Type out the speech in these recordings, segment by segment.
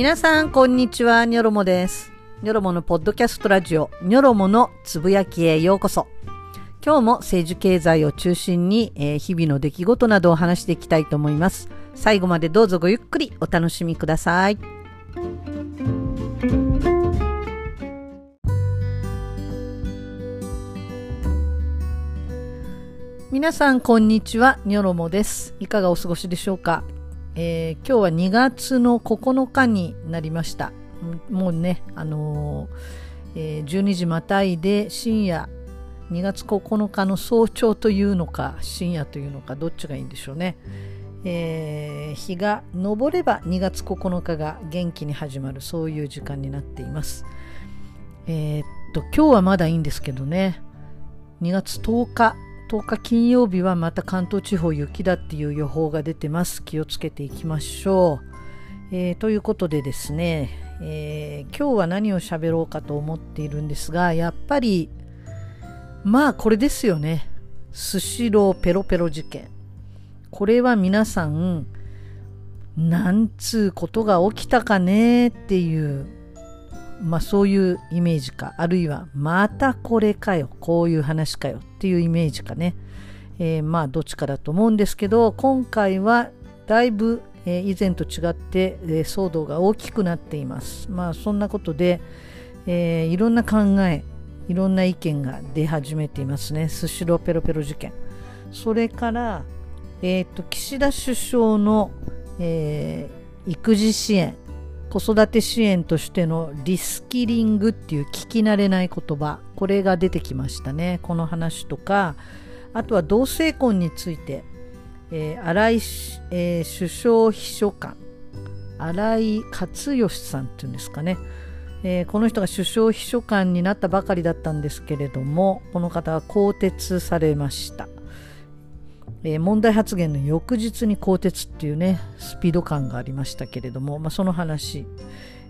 皆さん、こんにちは。ニョロモです。ニョロモのポッドキャストラジオ、ニョロモのつぶやきへようこそ。今日も政治経済を中心に、えー日々の出来事などを話していきたいと思います。最後までどうぞごゆっくりお楽しみください。皆さん、こんにちは。ニョロモです。いかがお過ごしでしょうか、えー今日は2月の9日になりました。もうね、あのーえー12時またいで深夜、2月9日の早朝というのか、深夜というのか、どっちがいいんでしょうね。えー日が昇れば2月9日が元気に始まる、そういう時間になっています。えーっと、今日はまだいいんですけどね、2月10日、10日金曜日はまた関東地方雪だっていう予報が出てます。気をつけていきましょう。えーということでですね、えー今日は何を喋ろうかと思っているんですが、やっぱり、まあこれですよね。スシローペロペロ事件。これは皆さん、なんつうことが起きたかねっていうまあそういうイメージか、あるいはまたこれかよ、こういう話かよっていうイメージかね。えーまあどっちかだと思うんですけど、今回はだいぶ、えー以前と違って、えー騒動が大きくなっています。まあそんなことで、えーいろんな考え、いろんな意見が出始めていますね。スシローペロペロ事件。それから、えーと岸田首相の、えー育児支援子育て支援としてのリスキリングっていう聞き慣れない言葉これが出てきましたね。この話とかあとは同性婚について、えー新井、えー首相秘書官新井勝義さんっていうんですかね、えーこの人が首相秘書官になったばかりだったんですけれどもこの方は更迭されました。えー問題発言の翌日に更迭っていうねスピード感がありましたけれども、まあ、その話、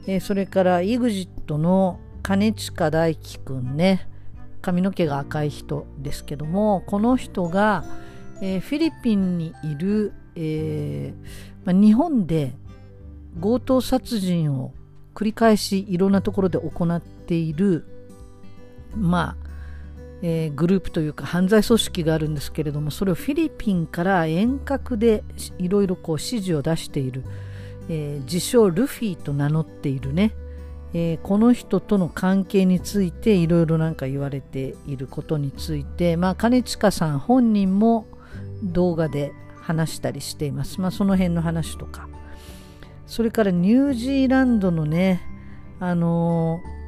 えーそれから EXIT の兼近大樹くんね。髪の毛が赤い人ですけどもこの人が、えーフィリピンにいる、えーまあ、日本で強盗殺人を繰り返しいろんなところで行っているまあえーグループというか犯罪組織があるんですけれどもそれをフィリピンから遠隔でいろいろこう指示を出している、えー自称ルフィと名乗っているね、えーこの人との関係についていろいろなんか言われていることについてまあ兼近さん本人も動画で話したりしています。まあその辺の話とか。それからニュージーランドのねあのー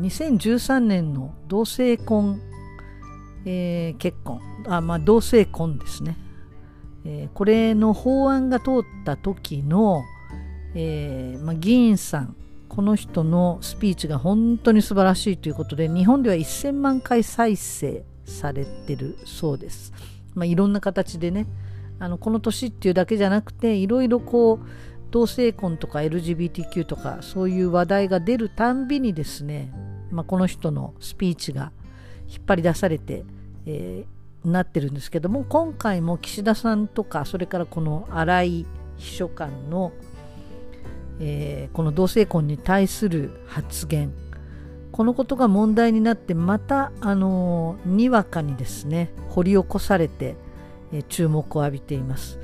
2013年の同性婚えー結婚。あ、まあ、同性婚ですね、えこれの法案が通った時の、えまあ、議員さんこの人のスピーチが本当に素晴らしいということで日本では1000万回再生されてるそうです、まあ、いろんな形でねあのこの年っていうだけじゃなくていろいろこう同性婚とか LGBTQ とかそういう話題が出るたんびにですね、まあ、この人のスピーチが引っ張り出されて、えーなってるんですけども今回も岸田さんとかそれからこの荒井秘書官の、えーこの同性婚に対する発言このことが問題になってまた、あのーにわかにですね掘り起こされて、えー注目を浴びています。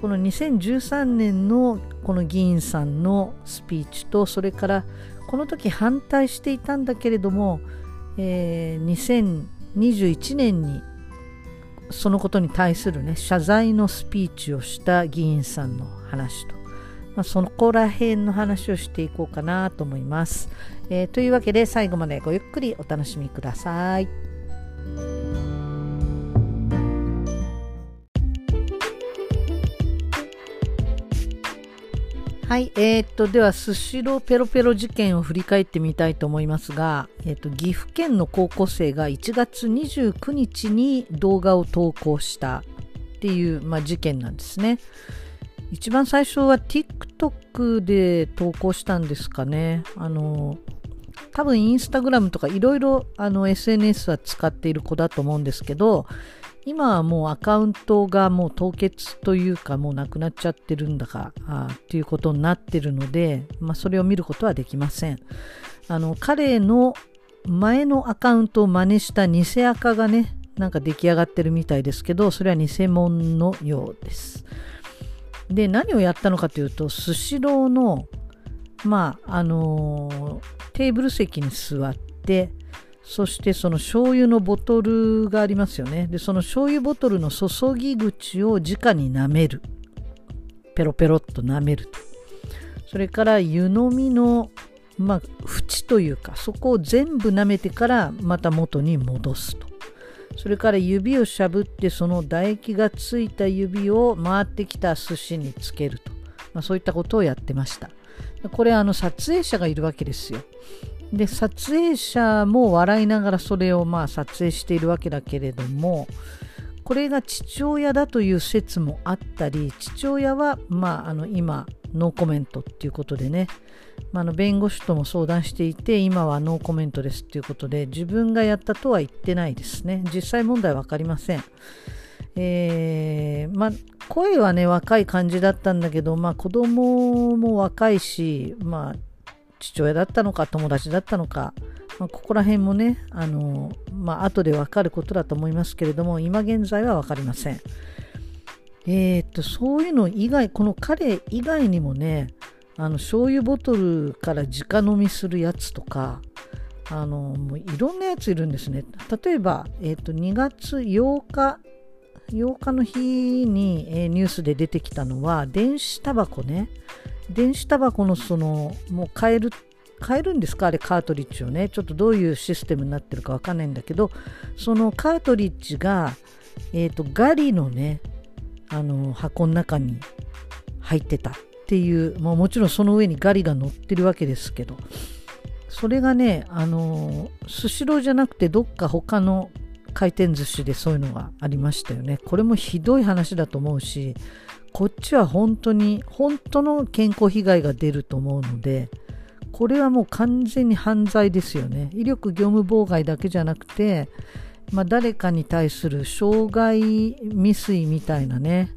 この2013年のこの議員さんのスピーチとそれからこの時反対していたんだけれども、えー2021年にそのことに対するね謝罪のスピーチをした議員さんの話と、まあ、そこら辺の話をしていこうかなと思います、えーというわけで最後までごゆっくりお楽しみくださいはい、えー、っと、では、スシローペロペロ事件を振り返ってみたいと思いますが、えーっと、岐阜県の高校生が1月29日に動画を投稿したっていう、まあ、事件なんですね。一番最初は TikTok で投稿したんですかね。あの、多分インスタグラムとかいろいろあの SNS は使っている子だと思うんですけど、今はもうアカウントがもう凍結というかもうなくなっちゃってるんだかあっていうことになってるので、まあ、それを見ることはできませんあの彼の前のアカウントを真似した偽アカがねなんか出来上がってるみたいですけどそれは偽物のようですで何をやったのかというとスシローのまああのー、テーブル席に座ってそしてその醤油のボトルがありますよね。で、その醤油ボトルの注ぎ口を直に舐める。ペロペロっと舐めると。それから湯飲みの、まあ、縁というか、そこを全部舐めてからまた元に戻すと。それから指をしゃぶってその唾液がついた指を回ってきた寿司につけると。まあ、そういったことをやってました。これあの撮影者がいるわけですよ。で撮影者も笑いながらそれをまあ撮影しているわけだけれどもこれが父親だという説もあったり父親はまああの今ノーコメントっていうことでね、まあ、の弁護士とも相談していて今はノーコメントですっていうことで自分がやったとは言ってないですね実際問題は分かりません。えー、まあ、声はね若い感じだったんだけど、まあ、子供も若いし、まあ、父親だったのか友達だったのか、まあ、ここら辺もねあの、まあ後で分かることだと思いますけれども今現在は分かりません。えー、っとそういうの以外この彼以外にもねあの醤油ボトルから直飲みするやつとかあのもういろんなやついるんですね。例えば、えー、っと2月8日8日の日に、えー、ニュースで出てきたのは電子タバコね。電子タバコのそのもう買える買えるんですか？あれカートリッジをね。ちょっとどういうシステムになってるかわかんないんだけどそのカートリッジが、えーと、ガリのねあの箱の中に入ってた。っていうもうもちろんその上にガリが乗ってるわけですけどそれがねあのスシローじゃなくてどっか他の回転寿司でそういうのがありましたよね。これもひどい話だと思うしこっちは本当に本当の健康被害が出ると思うのでこれはもう完全に犯罪ですよね。威力業務妨害だけじゃなくて、まあ、誰かに対する傷害未遂みたいなね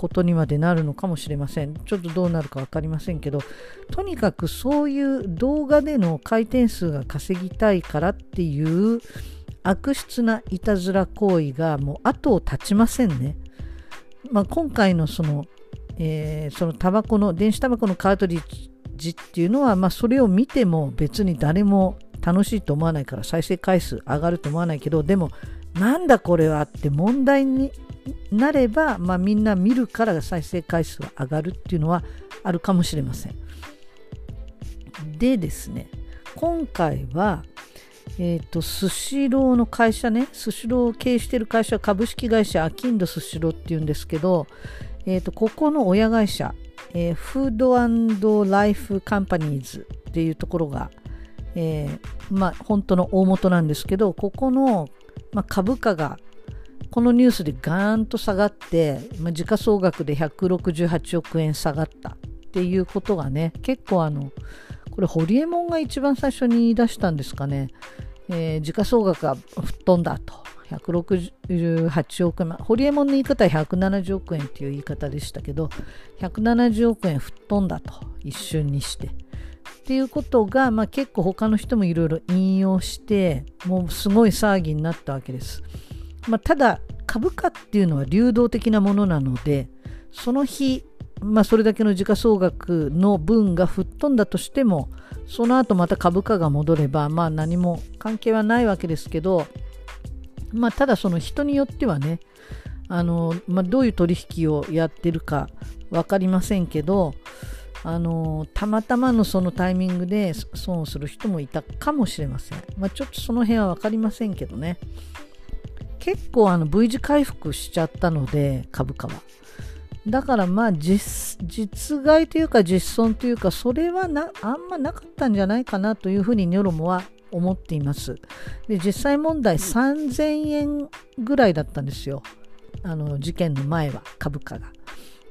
ことにまでなるのかもしれませんちょっとどうなるか分かりませんけどとにかくそういう動画での回転数が稼ぎたいからっていう悪質ないたずら行為がもう後を絶ちませんね。まあ、今回のその、えー、そのタバコの電子タバコのカートリッジっていうのは、まあ、それを見ても別に誰も楽しいと思わないから再生回数上がると思わないけどでもなんだこれはって問題になれば、まあ、みんな見るから再生回数は上がるっていうのはあるかもしれません。でですね今回はえ、ー、と、スシローの会社ね、スシローを経営してる会社株式会社アキンドスシローっていうんですけど、えっ、ー、と、ここの親会社、えー、フードライフカンパニーズっていうところが、えー、まあ、本当の大元なんですけど、ここの、まあ、株価がこのニュースでガーンと下がって、まあ、時価総額で168億円下がったっていうことがね、結構あの、これ、ホリエモンが一番最初に言い出したんですかね。えー、時価総額が吹っ飛んだと。168億円、ホリエモンの言い方は170億円っていう言い方でしたけど、170億円吹っ飛んだと、一瞬にして。っていうことが、まあ、結構他の人もいろいろ引用して、もうすごい騒ぎになったわけです。まあ、ただ、株価っていうのは流動的なものなので、その日まあ、それだけの時価総額の分が吹っ飛んだとしてもその後また株価が戻れば、まあ、何も関係はないわけですけど、まあ、ただその人によってはねあの、まあ、どういう取引をやってるか分かりませんけどあのたまたまのそのタイミングで損をする人もいたかもしれません、まあ、ちょっとその辺は分かりませんけどね。結構あの V 字回復しちゃったので株価はだからまあ実実害というか実損というかそれはなあんまなかったんじゃないかなというふうにニョロモは思っています。で実際問題3000円ぐらいだったんですよあの事件の前は株価が。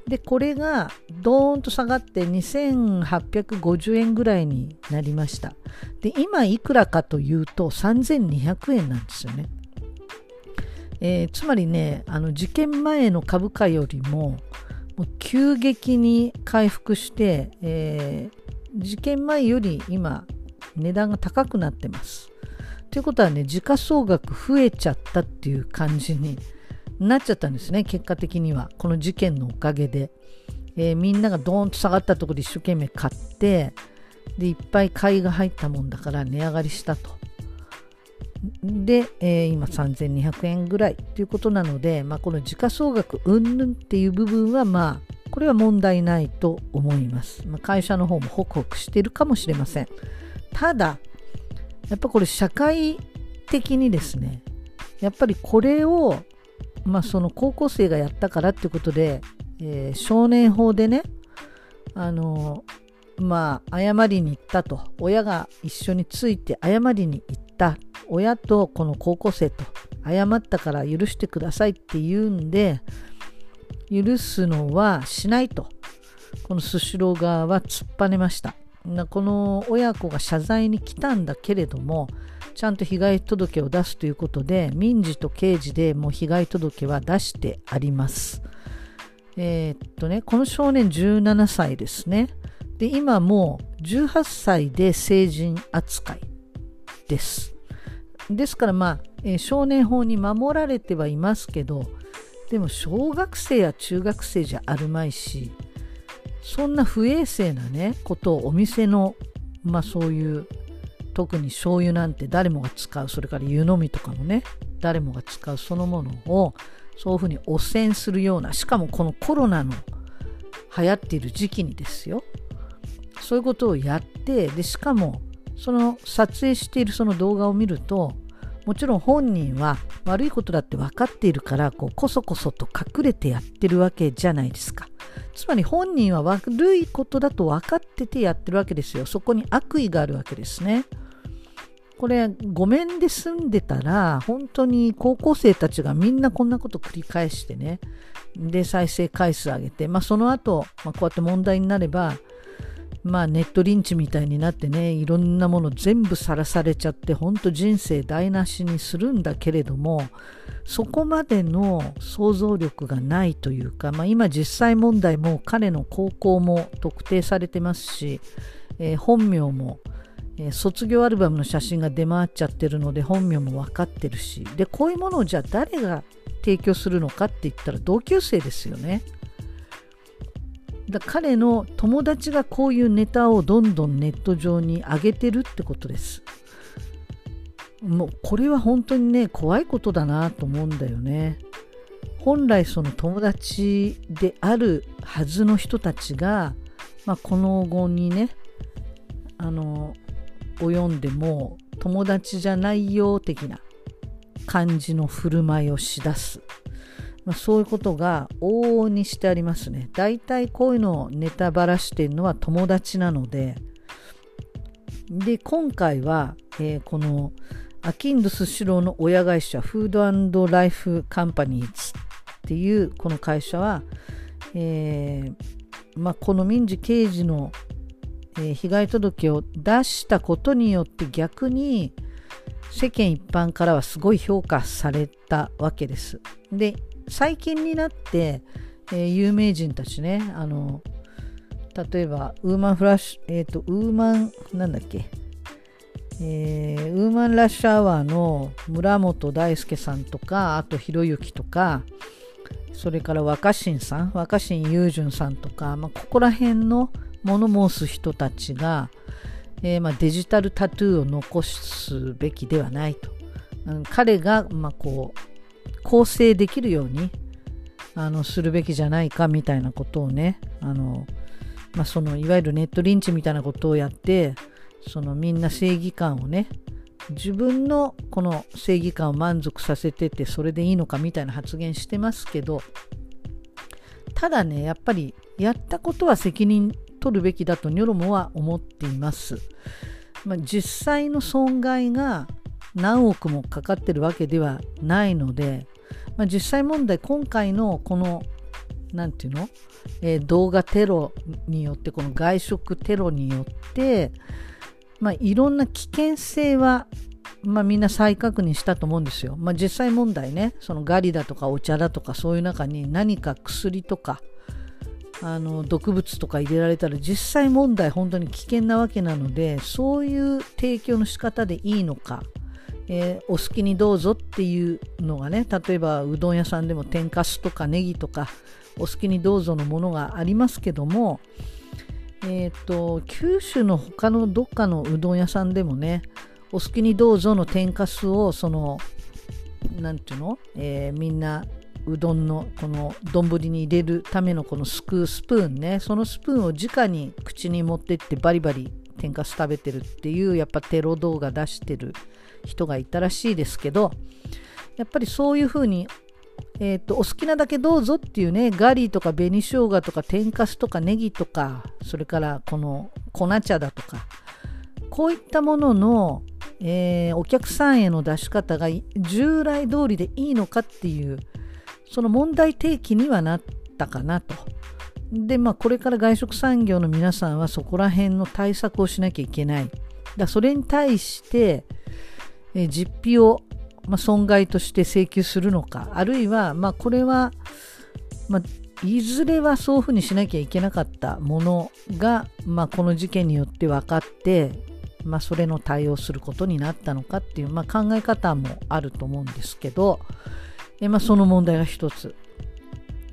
でこれがドーンと下がって2850円ぐらいになりました。で今いくらかというと3200円なんですよね。えー、つまりねあの事件前の株価よりももう急激に回復して、えー、事件前より今値段が高くなってます。ということはね時価総額増えちゃったっていう感じになっちゃったんですね。結果的にはこの事件のおかげで、えー、みんながドーンと下がったところで一生懸命買ってでいっぱい買いが入ったもんだから値上がりしたと。で、えー、今3200円ぐらいということなので、まあ、この時価総額うんぬんっていう部分はまあこれは問題ないと思います、まあ、会社の方もホクホクしてるかもしれません。ただやっぱこれ社会的にですねやっぱりこれをまあその高校生がやったからってことで、えー、少年法でねあのまあ謝りに行ったと。親が一緒について謝りに行ったた親とこの高校生と謝ったから許してくださいって言うんで許すのはしないと。このスシロー側は突っぱねました。この親子が謝罪に来たんだけれどもちゃんと被害届を出すということで民事と刑事でもう被害届は出してあります。えー、っとねこの少年17歳ですね。で今もう18歳で成人扱い。です。ですからまあ、えー、少年法に守られてはいますけどでも小学生や中学生じゃあるまいしそんな不衛生なねことをお店のまあそういう特に醤油なんて誰もが使うそれから湯飲みとかもね誰もが使うそのものをそういうふうに汚染するようなしかもこのコロナの流行っている時期にですよ。そういうことをやってでしかもその撮影しているその動画を見るともちろん本人は悪いことだって分かっているからこうこそこそと隠れてやってるわけじゃないですか。つまり本人は悪いことだと分かっててやってるわけですよ。そこに悪意があるわけですね。これごめんで済んでたら本当に高校生たちがみんなこんなこと繰り返してね。で再生回数上げて、まあ、その後、まあ、こうやって問題になればまあネットリンチみたいになってねいろんなもの全部さらされちゃってほんと人生台無しにするんだけれどもそこまでの想像力がないというか、まあ、今実際問題も彼の高校も特定されてますし、えー、本名も、えー、卒業アルバムの写真が出回っちゃってるので本名も分かってるしでこういうものをじゃあ誰が提供するのかって言ったら同級生ですよね。だ彼の友達がこういうネタをどんどんネット上に上げてるってことです。もうこれは本当にね怖いことだなと思うんだよね。本来その友達であるはずの人たちが、まあ、この後にねあの及んでも友達じゃないよ的な感じの振る舞いをしだすまあ、そういうことが往々にしてありますね。大体こういうのをネタばらしてるのは友達なので、で、今回は、えー、このアキンドスシローの親会社フードライフカンパニーズっていうこの会社は、えー、まあ、この民事刑事の、えー、被害届を出したことによって逆に世間一般からはすごい評価されたわけです。で最近になって、えー、有名人たちねあの例えばウーマンフラッシュえっ、ー、とウーマンなんだっけえー、ウーマンラッシュアワーの村本大輔さんとかあとひろゆきとかそれから若新さん若新雄純さんとか、まあ、ここら辺の物申す人たちが、えー、まあ、デジタルタトゥーを残すべきではないと、うん、彼が、まあ、こう構成できるようにあのするべきじゃないかみたいなことをねあの、まあ、そのいわゆるネットリンチみたいなことをやってそのみんな正義感をね自分のこの正義感を満足させててそれでいいのかみたいな発言してますけどただねやっぱりやったことは責任取るべきだとニョロモは思っています。まあ、実際の損害が何億もかかってるわけではないので、まあ、実際問題今回のこの何て言うの、えー、動画テロによってこの外食テロによって、まあ、いろんな危険性はまあ、みんな再確認したと思うんですよ。まあ、実際問題ねそのガリだとかお茶だとかそういう中に何か薬とかあの毒物とか入れられたら実際問題本当に危険なわけなのでそういう提供の仕方でいいのか、えー、お好きにどうぞっていうのがね例えばうどん屋さんでも天かすとかネギとかお好きにどうぞのものがありますけどもえ、ー、と九州の他のどっかのうどん屋さんでもねお好きにどうぞの天かすをその何て言うの、えー、みんなうどんのこの丼に入れるためのこのすくうスプーンねそのスプーンを直に口に持ってってバリバリ天かす食べてるっていうやっぱテロ動画出してる人がいたらしいですけどやっぱりそういうふうに、えーと、お好きなだけどうぞっていうねガリとか紅生姜とか天かすとかネギとかそれからこの粉茶だとかこういったものの、えー、お客さんへの出し方が従来通りでいいのかっていうその問題提起にはなったかなと。で、まあ、これから外食産業の皆さんはそこら辺の対策をしなきゃいけない。だそれに対して、え実費を、まあ、損害として請求するのか、あるいは、ま、これは、ま、いずれはそういうふうにしなきゃいけなかったものが、ま、この事件によって分かって、ま、それの対応することになったのかっていう、ま、考え方もあると思うんですけど、えま、その問題が一つ。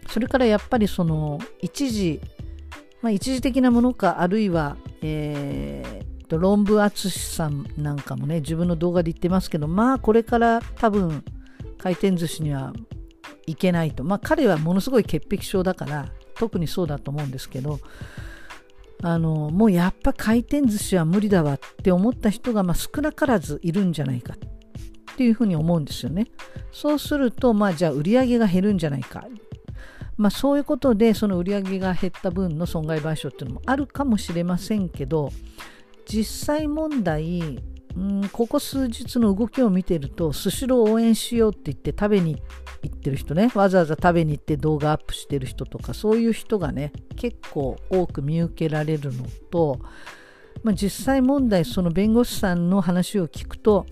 それからやっぱりその一時、まあ、一時的なものかあるいは、えー、と論文淳さんなんかもね自分の動画で言ってますけどまあこれから多分回転寿司にはいけないとまあ彼はものすごい潔癖症だから特にそうだと思うんですけどあのもうやっぱ回転寿司は無理だわって思った人がまあ少なからずいるんじゃないかっていうふうに思うんですよね。そうすると、まあ、じゃあ売り上げが減るんじゃないか。まあ、そういうことでその売り上げが減った分の損害賠償っていうのもあるかもしれませんけど実際問題うんここ数日の動きを見てるとスシロー応援しようって言って食べに行ってる人ねわざわざ食べに行って動画アップしてる人とかそういう人がね結構多く見受けられるのと、まあ、実際問題その弁護士さんの話を聞くと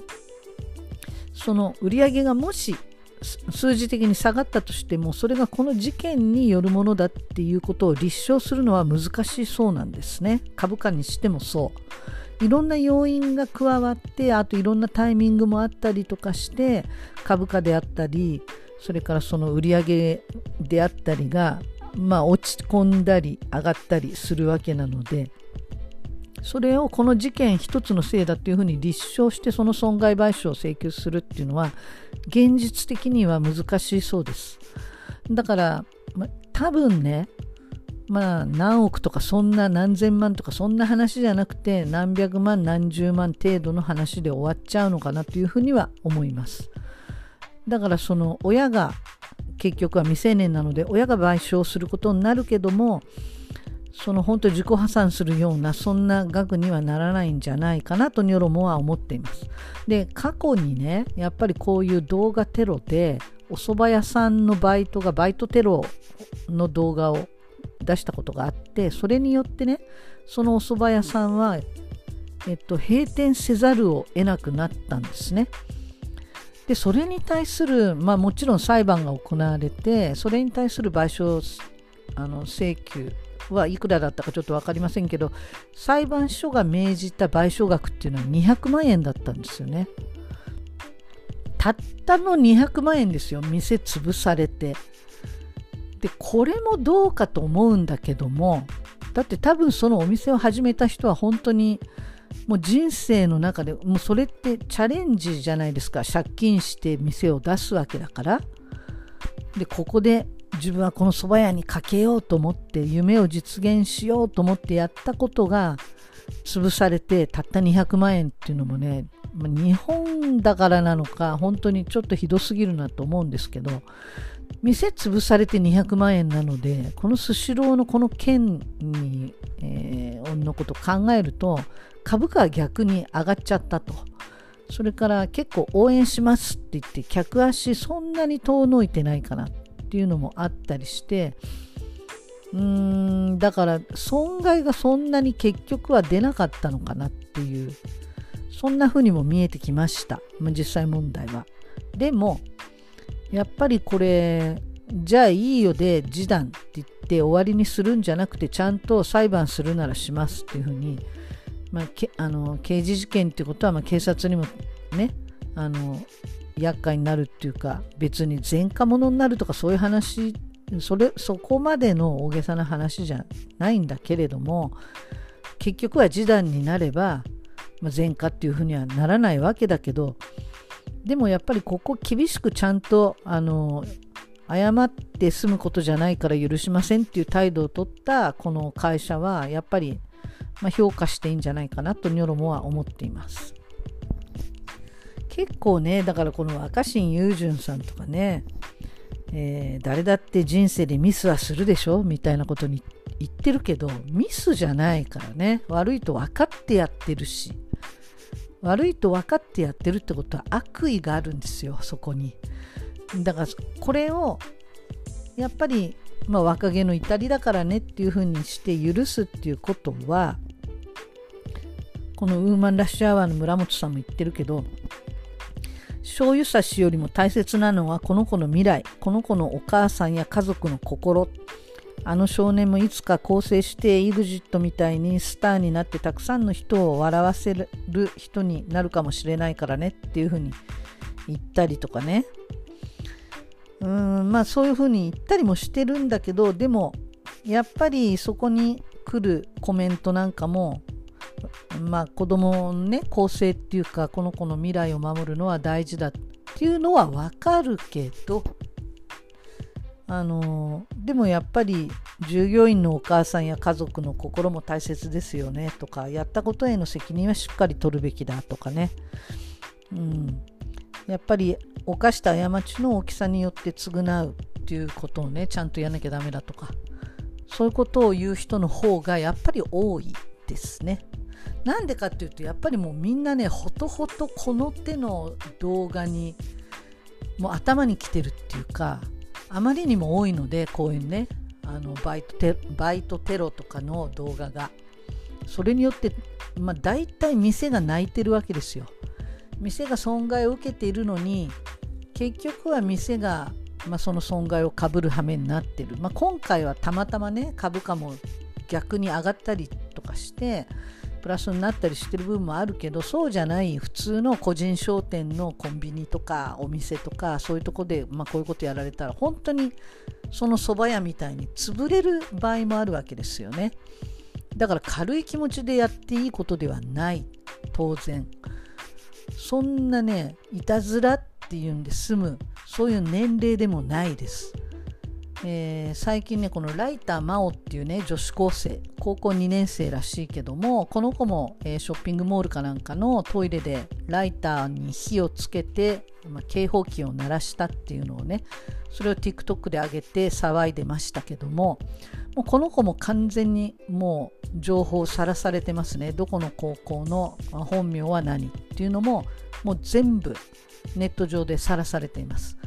その売り上げがもし数字的に下がったとしてもそれがこの事件によるものだっていうことを立証するのは難しそうなんですね。株価にしてもそう。いろんな要因が加わってあといろんなタイミングもあったりとかして株価であったりそれからその売り上げであったりがまあ落ち込んだり上がったりするわけなのでそれをこの事件一つのせいだっていうふうに立証してその損害賠償を請求するっていうのは現実的には難しいそうです。だから、ま、多分ねまあ何億とかそんな何千万とかそんな話じゃなくて何百万何十万程度の話で終わっちゃうのかなというふうには思います。だからその親が結局は未成年なので親が賠償することになるけどもその本当自己破産するようなそんな額にはならないんじゃないかなとニョロモは思っています。で過去にねやっぱりこういう動画テロでお蕎麦屋さんのバイトがバイトテロの動画を出したことがあってそれによってねそのお蕎麦屋さんは、えっと、閉店せざるを得なくなったんですね。でそれに対する、まあ、もちろん裁判が行われてそれに対する賠償あの請求はいくらだったかちょっと分かりませんけど裁判所が命じた賠償額っていうのは200万円だったんですよね。たったの200万円ですよ。店潰されて。でこれもどうかと思うんだけどもだって多分そのお店を始めた人は本当にもう人生の中でもうそれってチャレンジじゃないですか。借金して店を出すわけだから。でここで自分はこの蕎麦屋にかけようと思って夢を実現しようと思ってやったことが潰されてたった200万円っていうのもね日本だからなのか本当にちょっとひどすぎるなと思うんですけど店潰されて200万円なのでこのスシローのこの件に、えー、のことを考えると株価は逆に上がっちゃったと。それから結構応援しますって言って客足そんなに遠のいてないかなっていうのもあったりしてうーんだから損害がそんなに結局は出なかったのかなっていうそんな風にも見えてきました、実際問題は。でもやっぱりこれじゃあいいよで示談って言って終わりにするんじゃなくてちゃんと裁判するならしますっていうふうに、まあ、けあの刑事事件ってことはま警察にもねあの厄介になるっていうか別に前科者になるとかそういう話それそこまでの大げさな話じゃないんだけれども結局は示談になれば、まあ、前科っていうふうにはならないわけだけどでもやっぱりここ厳しくちゃんとあの謝って済むことじゃないから許しませんっていう態度を取ったこの会社はやっぱり、まあ、評価していいんじゃないかなとニョロモは思っています。結構ねだからこの若新雄純さんとかね、えー、誰だって人生でミスはするでしょみたいなことに言ってるけどミスじゃないからね悪いと分かってやってるし悪いと分かってやってるってことは悪意があるんですよそこに。だからこれをやっぱり、まあ、若気の至りだからねっていうふうにして許すっていうことはこのウーマンラッシュアワーの村本さんも言ってるけど醤油差しよりも大切なのはこの子の未来この子のお母さんや家族の心。あの少年もいつか更生して EXIT みたいにスターになってたくさんの人を笑わせる人になるかもしれないからね。っていうふうに言ったりとかね。うんまあそういうふうに言ったりもしてるんだけどでもやっぱりそこに来るコメントなんかもまあ子供のね構成っていうかこの子の未来を守るのは大事だっていうのはわかるけどあのでもやっぱり従業員のお母さんや家族の心も大切ですよねとかやったことへの責任はしっかり取るべきだとかね、うん、やっぱり犯した過ちの大きさによって償うっていうことをねちゃんとやらなきゃダメだとかそういうことを言う人の方がやっぱり多いですね。なんでかっていうとやっぱりもうみんなねほとほとこの手の動画にもう頭にきてるっていうかあまりにも多いのでこういうね。あのバイトテバイトテロとかの動画が。それによって、まあ、大体店が泣いてるわけですよ。店が損害を受けているのに結局は店が、まあ、その損害をかぶる羽目になってる、まあ、今回はたまたまね株価も逆に上がったりとかしてプラスになったりしてる部分もあるけどそうじゃない普通の個人商店のコンビニとかお店とかそういうとこで、まあ、こういうことやられたら本当にその蕎麦屋みたいに潰れる場合もあるわけですよね。だから軽い気持ちでやっていいことではない当然。そんなねいたずらっていうんで済むそういう年齢でもないです。えー、最近ねこのライター真央っていうね女子高生高校2年生らしいけどもこの子も、えー、ショッピングモールかなんかのトイレでライターに火をつけて、まあ、警報器を鳴らしたっていうのをねそれを TikTok で上げて騒いでましたけどももうこの子も完全にもう情報さらされてますねどこの高校の本名は何っていうのももう全部ネット上でさらされています。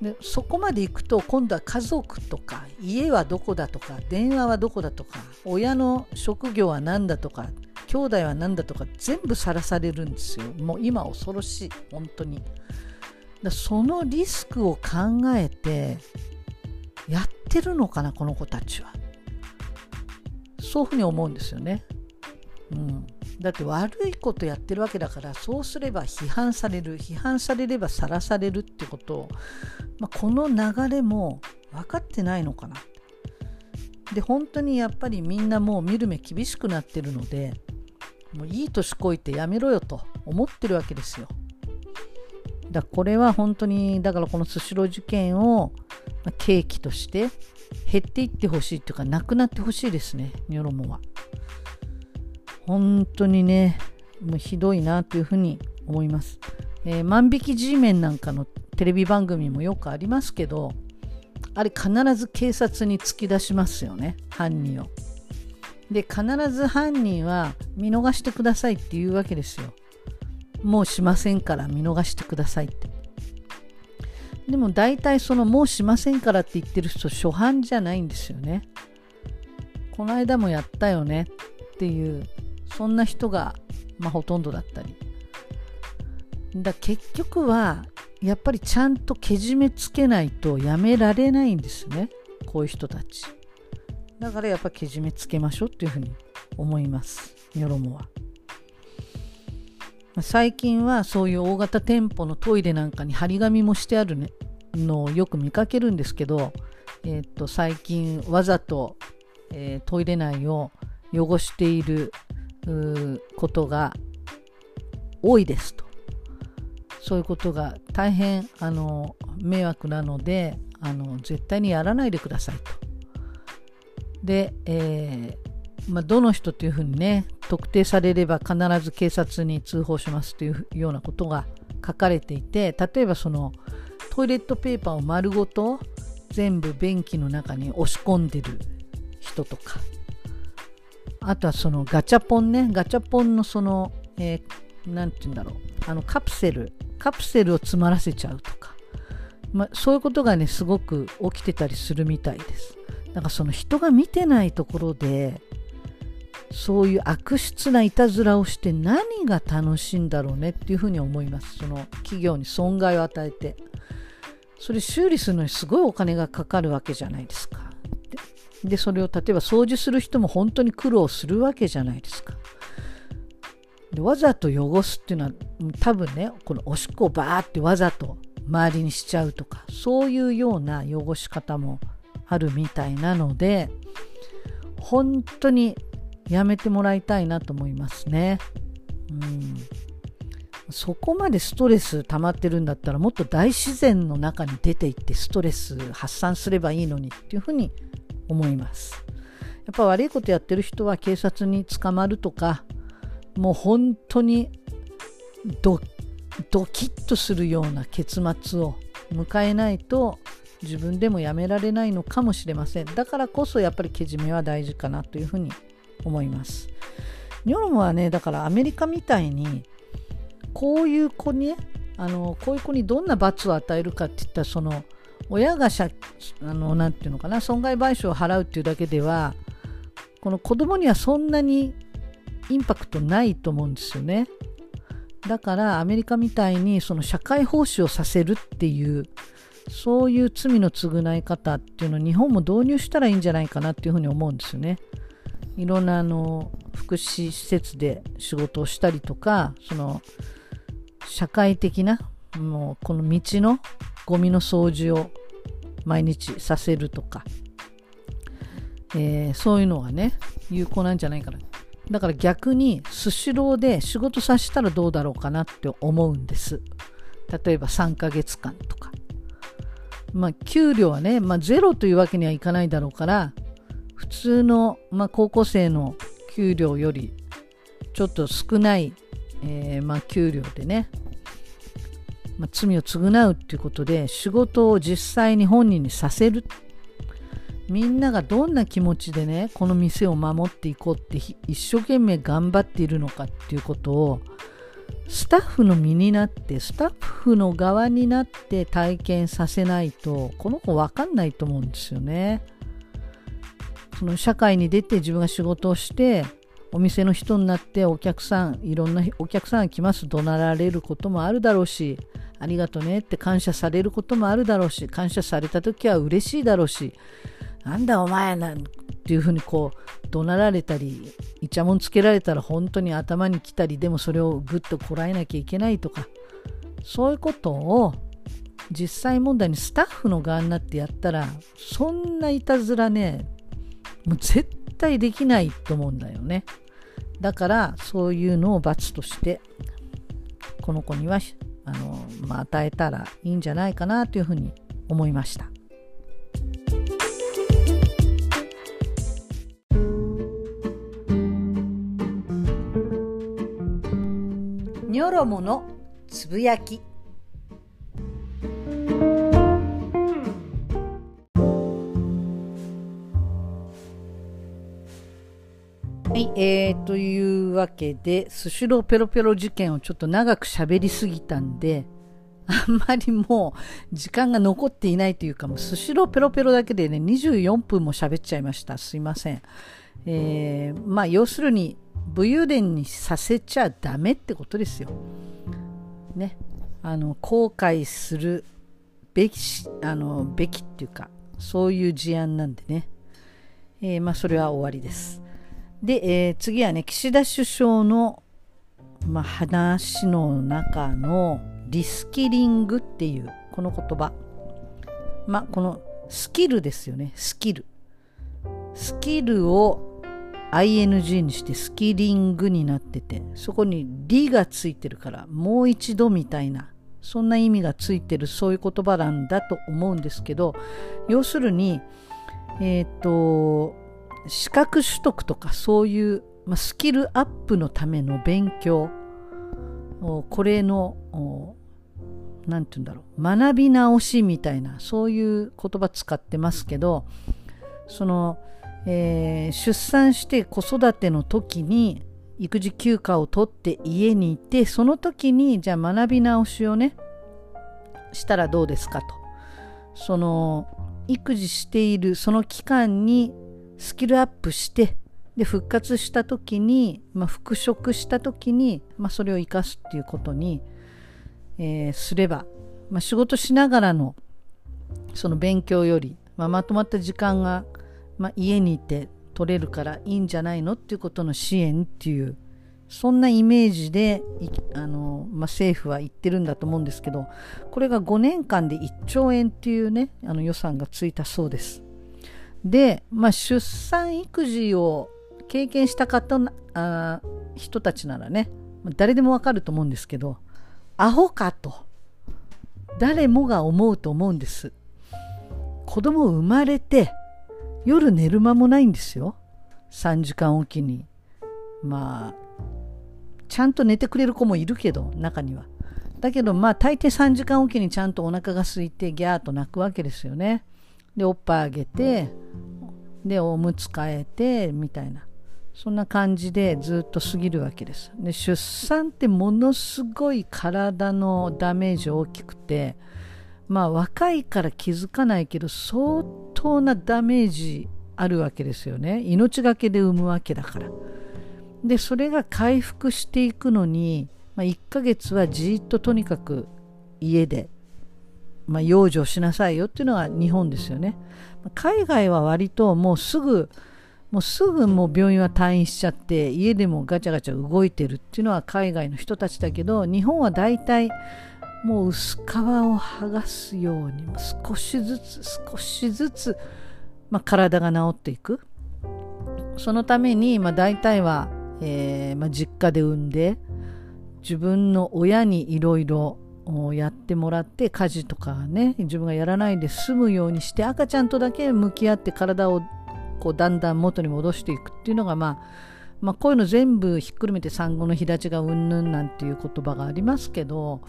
でそこまで行くと今度は家族とか家はどこだとか電話はどこだとか親の職業は何だとか兄弟は何だとか全部さらされるんですよ。もう今恐ろしい。本当に。だそのリスクを考えてやってるのかなこの子たちは。そういうふうに思うんですよね。うん。だって悪いことやってるわけだからそうすれば批判される批判されればさらされるってことを、まあ、この流れも分かってないのかなで本当にやっぱりみんなもう見る目厳しくなってるのでもういい年こいてやめろよと思ってるわけですよだこれは本当にだからこのスシロー事件を契機として減っていってほしいっていうかなくなってほしいですねニョロモは。本当にね、もうひどいなというふうに思います。えー、万引き G メンなんかのテレビ番組もよくありますけど、あれ必ず警察に突き出しますよね、犯人を。で、必ず犯人は見逃してくださいって言うわけですよ。もうしませんから見逃してくださいって。でも大体そのもうしませんからって言ってる人初犯じゃないんですよね。この間もやったよねっていうそんな人が、まあ、ほとんどだったり。だ結局はやっぱりちゃんとけじめつけないとやめられないんですね。こういう人たち。だからやっぱけじめつけましょうっていうふうに思います。ニョロモは。最近はそういう大型店舗のトイレなんかに張り紙もしてあるね。のをよく見かけるんですけど、えー、と最近わざと、えー、トイレ内を汚していることが多いですとそういうことが大変あの迷惑なのであの絶対にやらないでくださいと。で、えー、まあ、どの人というふうにね特定されれば必ず警察に通報しますというようなことが書かれていて例えばそのトイレットペーパーを丸ごと全部便器の中に押し込んでる人とかあとはそのガチャポンねガチャポンのそのえー、て言うんだろう。あのカプセルカプセルを詰まらせちゃうとか、まそういうことがねすごく起きてたりするみたいです。だからその人が見てないところでそういう悪質ないたずらをして何が楽しいんだろうねっていうふうに思います。その企業に損害を与えて。それ修理するのにすごいお金がかかるわけじゃないですか。でそれを例えば掃除する人も本当に苦労するわけじゃないですかでわざと汚すっていうのは多分ねこのおしっこをバーってわざと周りにしちゃうとかそういうような汚し方もあるみたいなので本当にやめてもらいたいなと思いますね。うんそこまでストレス溜まってるんだったらもっと大自然の中に出ていってストレス発散すればいいのにっていうふうに思います。やっぱ悪いことやってる人は警察に捕まるとかもう本当にドキッとするような結末を迎えないと自分でもやめられないのかもしれませんだからこそやっぱりけじめは大事かなというふうに思いますニョロムはねだからアメリカみたいにこういう子にあのこういう子にどんな罰を与えるかっていったらその親がしゃあのなていうのかな損害賠償を払うっていうだけではこの子供にはそんなにインパクトないと思うんですよね。だからアメリカみたいにその社会奉仕をさせるっていうそういう罪の償い方っていうのを日本も導入したらいいんじゃないかなっていうふうに思うんですよね。いろんなあの福祉施設で仕事をしたりとかその社会的なもうこの道のゴミの掃除を毎日させるとか、えー、そういうのがね有効なんじゃないかなだから逆にスシローで仕事させたらどうだろうかなって思うんです。例えば3ヶ月間とか。まあ給料はね、まあゼロというわけにはいかないだろうから、普通の、まあ、高校生の給料よりちょっと少ない、えー、まあ給料でね、まあ、罪を償うっていうことで仕事を実際に本人にさせるみんながどんな気持ちでねこの店を守っていこうって一生懸命頑張っているのかっていうことをスタッフの身になってスタッフの側になって体験させないとこの子分かんないと思うんですよね。その社会に出て自分が仕事をしてお店の人になってお客さんいろんなお客さんが来ます怒鳴られることもあるだろうしありがとねって感謝されることもあるだろうし感謝された時は嬉しいだろうしなんだお前なんていうふうにこう怒鳴られたりイチャモンつけられたら本当に頭に来たりでもそれをぐっとこらえなきゃいけないとかそういうことを実際問題にスタッフの側になってやったらそんないたずらねもう絶対できないと思うんだよね。だからそういうのを罰としてこの子にはあの、まあ、与えたらいいんじゃないかなというふうに思いました。ニョロモのつぶやき。はい、えー、というわけで、スシローペロペロ事件をちょっと長く喋りすぎたんで、あんまりもう時間が残っていないというか、もうスシローペロペロだけでね、24分も喋っちゃいました。すいません。えー、まあ要するに、武勇伝にさせちゃダメってことですよ。ねあの後悔するべきあのべきっていうかそういう事案なんでね、えー、まあそれは終わりですで、えー、次はね岸田首相の、まあ、話の中のリスキリングっていうこの言葉。まあこのスキルですよね。スキル。スキルを ing にしてスキリングになっててそこに「り」がついてるからもう一度みたいなそんな意味がついてるそういう言葉なんだと思うんですけど要するにえっ、ー、と資格取得とかそういう、まあ、スキルアップのための勉強これの何て言うんだろう学び直しみたいなそういう言葉使ってますけどその、えー、出産して子育ての時に育児休暇を取って家にいてその時にじゃあ学び直しをねしたらどうですかと。その育児しているその期間にスキルアップしてで復活した時に、まあ、復職した時に、まあ、それを生かすっていうことに、えー、すれば、まあ、仕事しながらのその勉強より、まあ、まとまった時間が、まあ、家にいて取れるからいいんじゃないのっていうことの支援っていうそんなイメージであの、まあ、政府は言ってるんだと思うんですけどこれが5年間で1兆円っていうねあの予算がついたそうです。で、まあ、出産育児を経験した方あ人たちならね誰でもわかると思うんですけどアホかと。誰もが思うと思うんです。子供生まれて夜寝る間もないんですよ。3時間おきに。まあちゃんと寝てくれる子もいるけど中には。だけどまあ大抵3時間おきにちゃんとお腹が空いてギャーと泣くわけですよね。でおっぱいあげてでおむつ替えてみたいな。そんな感じでずっと過ぎるわけです。で出産ってものすごい体のダメージ大きくてまあ若いから気づかないけど相当なダメージあるわけですよね。命がけで産むわけだから。でそれが回復していくのに、まあ、1ヶ月はじっととにかく家で、まあ、養生しなさいよっていうのが日本ですよね。海外は割ともうすぐもうすぐもう病院は退院しちゃって家でもガチャガチャ動いてるっていうのは海外の人たちだけど日本は大体もう薄皮を剥がすように少しずつ少しずつ、まあ、体が治っていく。そのために、まあ、大体は、えーまあ、実家で産んで自分の親にいろいろやってもらって家事とかね自分がやらないで済むようにして赤ちゃんとだけ向き合って体をこうだんだん元に戻していくっていうのが、まあ、まあこういうの全部ひっくるめて産後の日立ちがうんぬんなんていう言葉がありますけど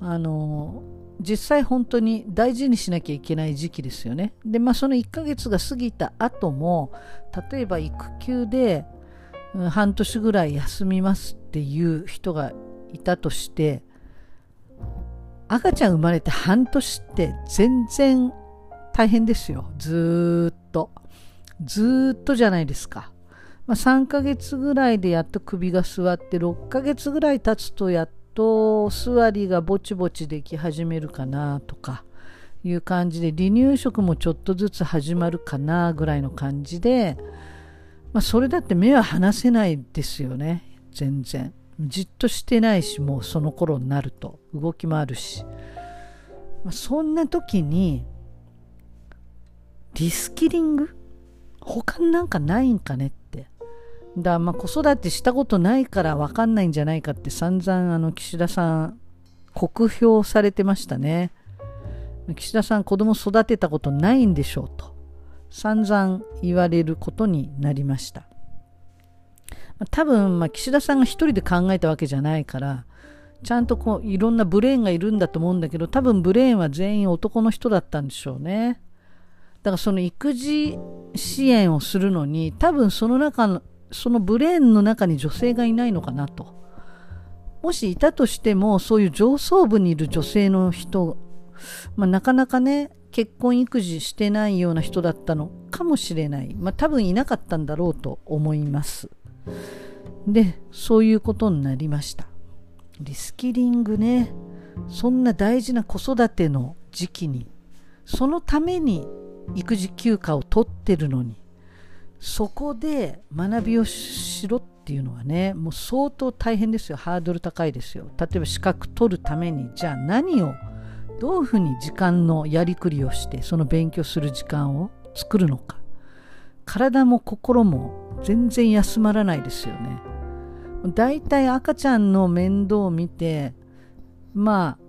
あの実際本当に大事にしなきゃいけない時期ですよね。でまあその1ヶ月が過ぎた後も例えば育休で、半年ぐらい休みますっていう人がいたとして赤ちゃん生まれて半年って全然大変ですよずっと。ずっとじゃないですか。まあ、3ヶ月ぐらいでやっと首が座って6ヶ月ぐらい経つとやっと座りがぼちぼちでき始めるかなとかいう感じで離乳食もちょっとずつ始まるかなぐらいの感じで、まあ、それだって目は離せないですよね全然じっとしてないしもうその頃になると動きもあるし、まあ、そんな時にリスキリング？他になんかないんかねって。だまあ子育てしたことないから分かんないんじゃないかって散々あの岸田さん酷評されてましたね。岸田さん子供育てたことないんでしょうと散々言われることになりました。多分、まあ、岸田さんが一人で考えたわけじゃないからちゃんとこういろんなブレーンがいるんだと思うんだけど多分ブレーンは全員男の人だったんでしょうね。だからその育児支援をするのに多分その中のそのブレーンの中に女性がいないのかなと。もしいたとしてもそういう上層部にいる女性の人、まあ、なかなかね結婚育児してないような人だったのかもしれない、まあ、多分いなかったんだろうと思います。でそういうことになりました。リスキリングね。そんな大事な子育ての時期にそのために育児休暇を取ってるのにそこで学びをしろっていうのはねもう相当大変ですよ。ハードル高いですよ。例えば資格取るためにじゃあ何をどういうふうに時間のやりくりをしてその勉強する時間を作るのか。体も心も全然休まらないですよね。だいたい赤ちゃんの面倒を見てまあ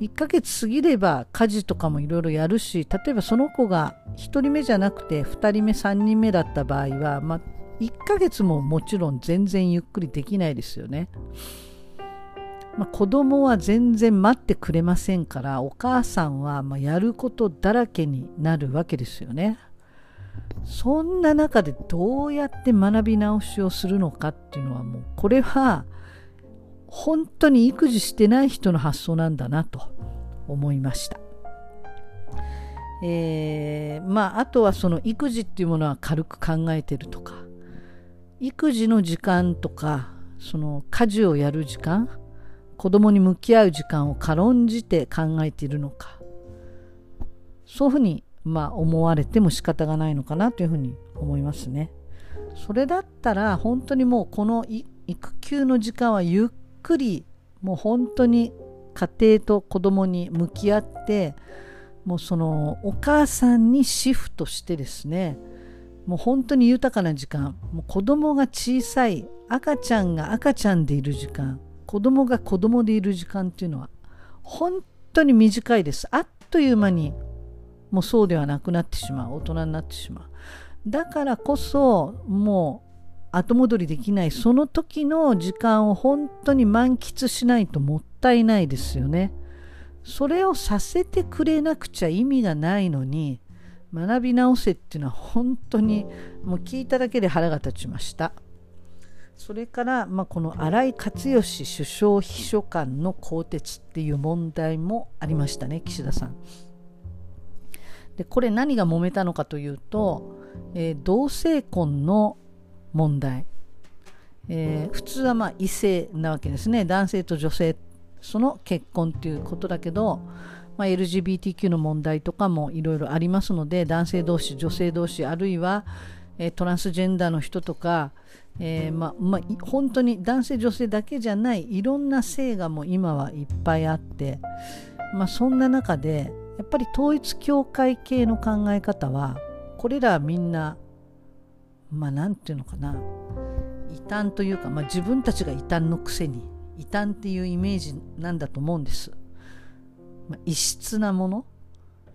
1ヶ月過ぎれば家事とかもいろいろやるし例えばその子が1人目じゃなくて2人目3人目だった場合は、まあ、1ヶ月ももちろん全然ゆっくりできないですよね。まあ、子供は全然待ってくれませんからお母さんはまやることだらけになるわけですよね。そんな中でどうやって学び直しをするのかっていうのはもうこれは本当に育児してない人の発想なんだなと思いました。えー、まああとはその育児っていうものは軽く考えてるとか育児の時間とかその家事をやる時間子供に向き合う時間を軽んじて考えているのかそういうふうにまあ思われても仕方がないのかなというふうに思いますね。それだったら本当にもうこの育休の時間はゆっくりもう本当に家庭と子供に向き合ってもうそのお母さんにシフトしてですねもう本当に豊かな時間もう子供が小さい赤ちゃんが赤ちゃんでいる時間子供が子供でいる時間っていうのは本当に短いですあっという間にもうそうではなくなってしまう大人になってしまうだからこそもう後戻りできないその時の時間を本当に満喫しないともったいないですよね。それをさせてくれなくちゃ意味がないのに学び直せっていうのは本当にもう聞いただけで腹が立ちました。それから、まあ、この新井勝義首相秘書官の更迭っていう問題もありましたね岸田さん。でこれ何が揉めたのかというと、えー、同性婚の問題、えー、普通はまあ異性なわけですね。男性と女性その結婚ということだけど、まあ、LGBTQ の問題とかもいろいろありますので男性同士女性同士あるいは、えー、トランスジェンダーの人とか、えー、ままあ、本当に男性女性だけじゃないいろんな性がもう今はいっぱいあって、まあ、そんな中でやっぱり統一教会系の考え方はこれらみんなまあ何て言うのかな異端というか、まあ、自分たちが異端のくせに異端っていうイメージなんだと思うんです、まあ、異質なもの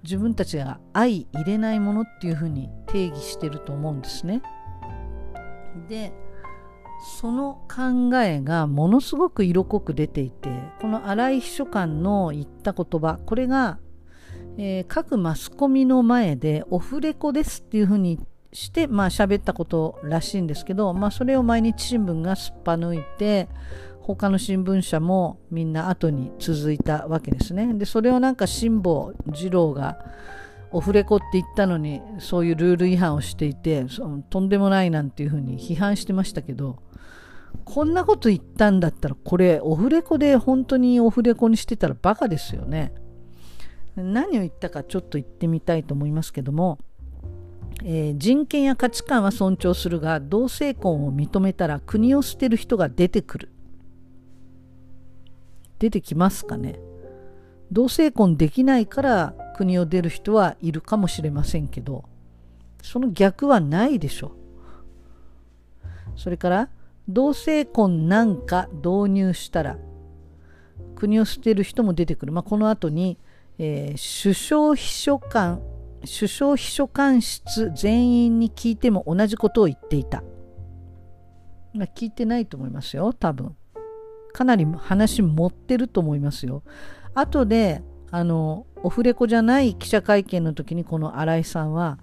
自分たちが相入れないものっていうふうに定義してると思うんですね。でその考えがものすごく色濃く出ていてこの新井秘書官の言った言葉これが、えー、各マスコミの前でオフレコですっていうふうにしてまあ喋ったことらしいんですけど、まあ、それを毎日新聞がすっぱ抜いて他の新聞社もみんな後に続いたわけですね。でそれをなんか辛坊二郎がオフレコって言ったのにそういうルール違反をしていてそとんでもないなんていうふうに批判してましたけどこんなこと言ったんだったらこれオフレコで本当にオフレコにしてたらバカですよね。何を言ったかちょっと言ってみたいと思いますけどもえー、人権や価値観は尊重するが同性婚を認めたら国を捨てる人が出てくる。出てきますかね。同性婚できないから国を出る人はいるかもしれませんけどその逆はないでしょ。それから同性婚なんか導入したら国を捨てる人も出てくる、まあ、この後に、えー、首相秘書官首相秘書官室全員に聞いても同じことを言っていた。まあ、聞いてないと思いますよ、多分。かなり話持ってると思いますよ。後で、あの、オフレコじゃない記者会見の時にこの新井さんは、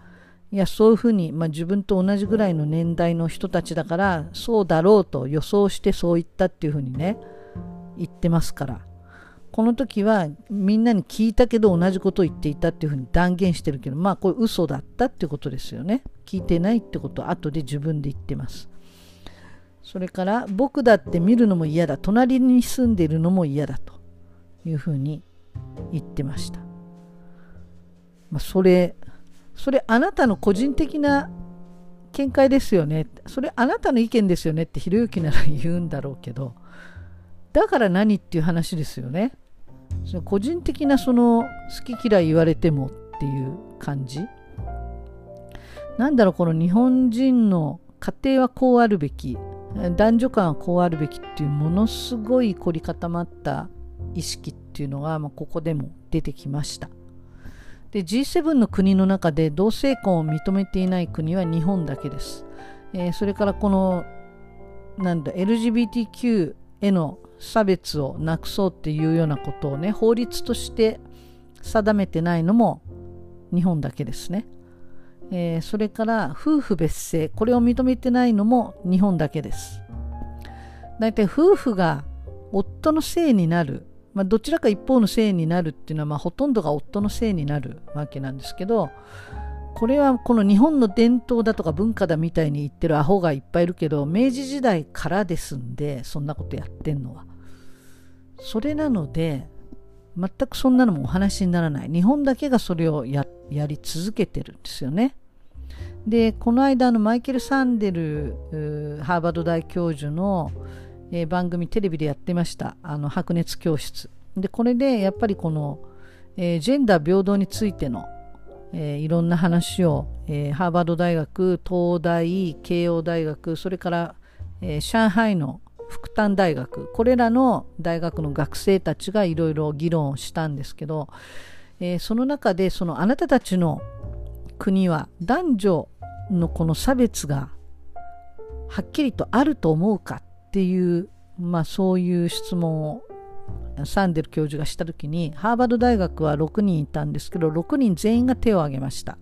いや、そういうふうに、まあ、自分と同じぐらいの年代の人たちだから、そうだろうと予想してそう言ったっていうふうにね、言ってますから。この時はみんなに聞いたけど同じことを言っていたっていうふうに断言してるけどまあこれ嘘だったってことですよね。聞いてないってことを後で自分で言ってます。それから僕だって見るのも嫌だ。隣に住んでいるのも嫌だというふうに言ってました、まあ、それそれあなたの個人的な見解ですよね。それあなたの意見ですよねってひろゆきなら言うんだろうけどだから何っていう話ですよね。その個人的なその好き嫌い言われてもっていう感じ？なんだろうこの日本人の家庭はこうあるべき男女間はこうあるべきっていうものすごい凝り固まった意識っていうのが、まあ、ここでも出てきました。で G7 の国の中で同性婚を認めていない国は日本だけです、えー、それからこのなんだ LGBTQ への差別をなくそうっていうようなことをね法律として定めてないのも日本だけですね、えー、それから夫婦別姓これを認めてないのも日本だけです。大体夫婦が夫のせいになる、まあ、どちらか一方のせいになるっていうのは、まあ、ほとんどが夫のせいになるわけなんですけどこれはこの日本の伝統だとか文化だみたいに言ってるアホがいっぱいいるけど明治時代からですんでそんなことやってんのは。それなので全くそんなのもお話にならない。日本だけがそれをやり続けてるんですよね。でこの間のマイケル・サンデルハーバード大教授の、えー、番組テレビでやってました。あの白熱教室。でこれでやっぱりこの、えー、ジェンダー平等についての、えー、いろんな話を、えハーバード大学東大慶応大学それから、え上海の福丹大学これらの大学の学生たちがいろいろ議論をしたんですけど、え、その中でそのあなたたちの国は男女のこの差別がはっきりとあると思うかっていう、まあ、そういう質問をサンデル教授がした時にハーバード大学は6人いたんですけど6人全員が手を挙げました、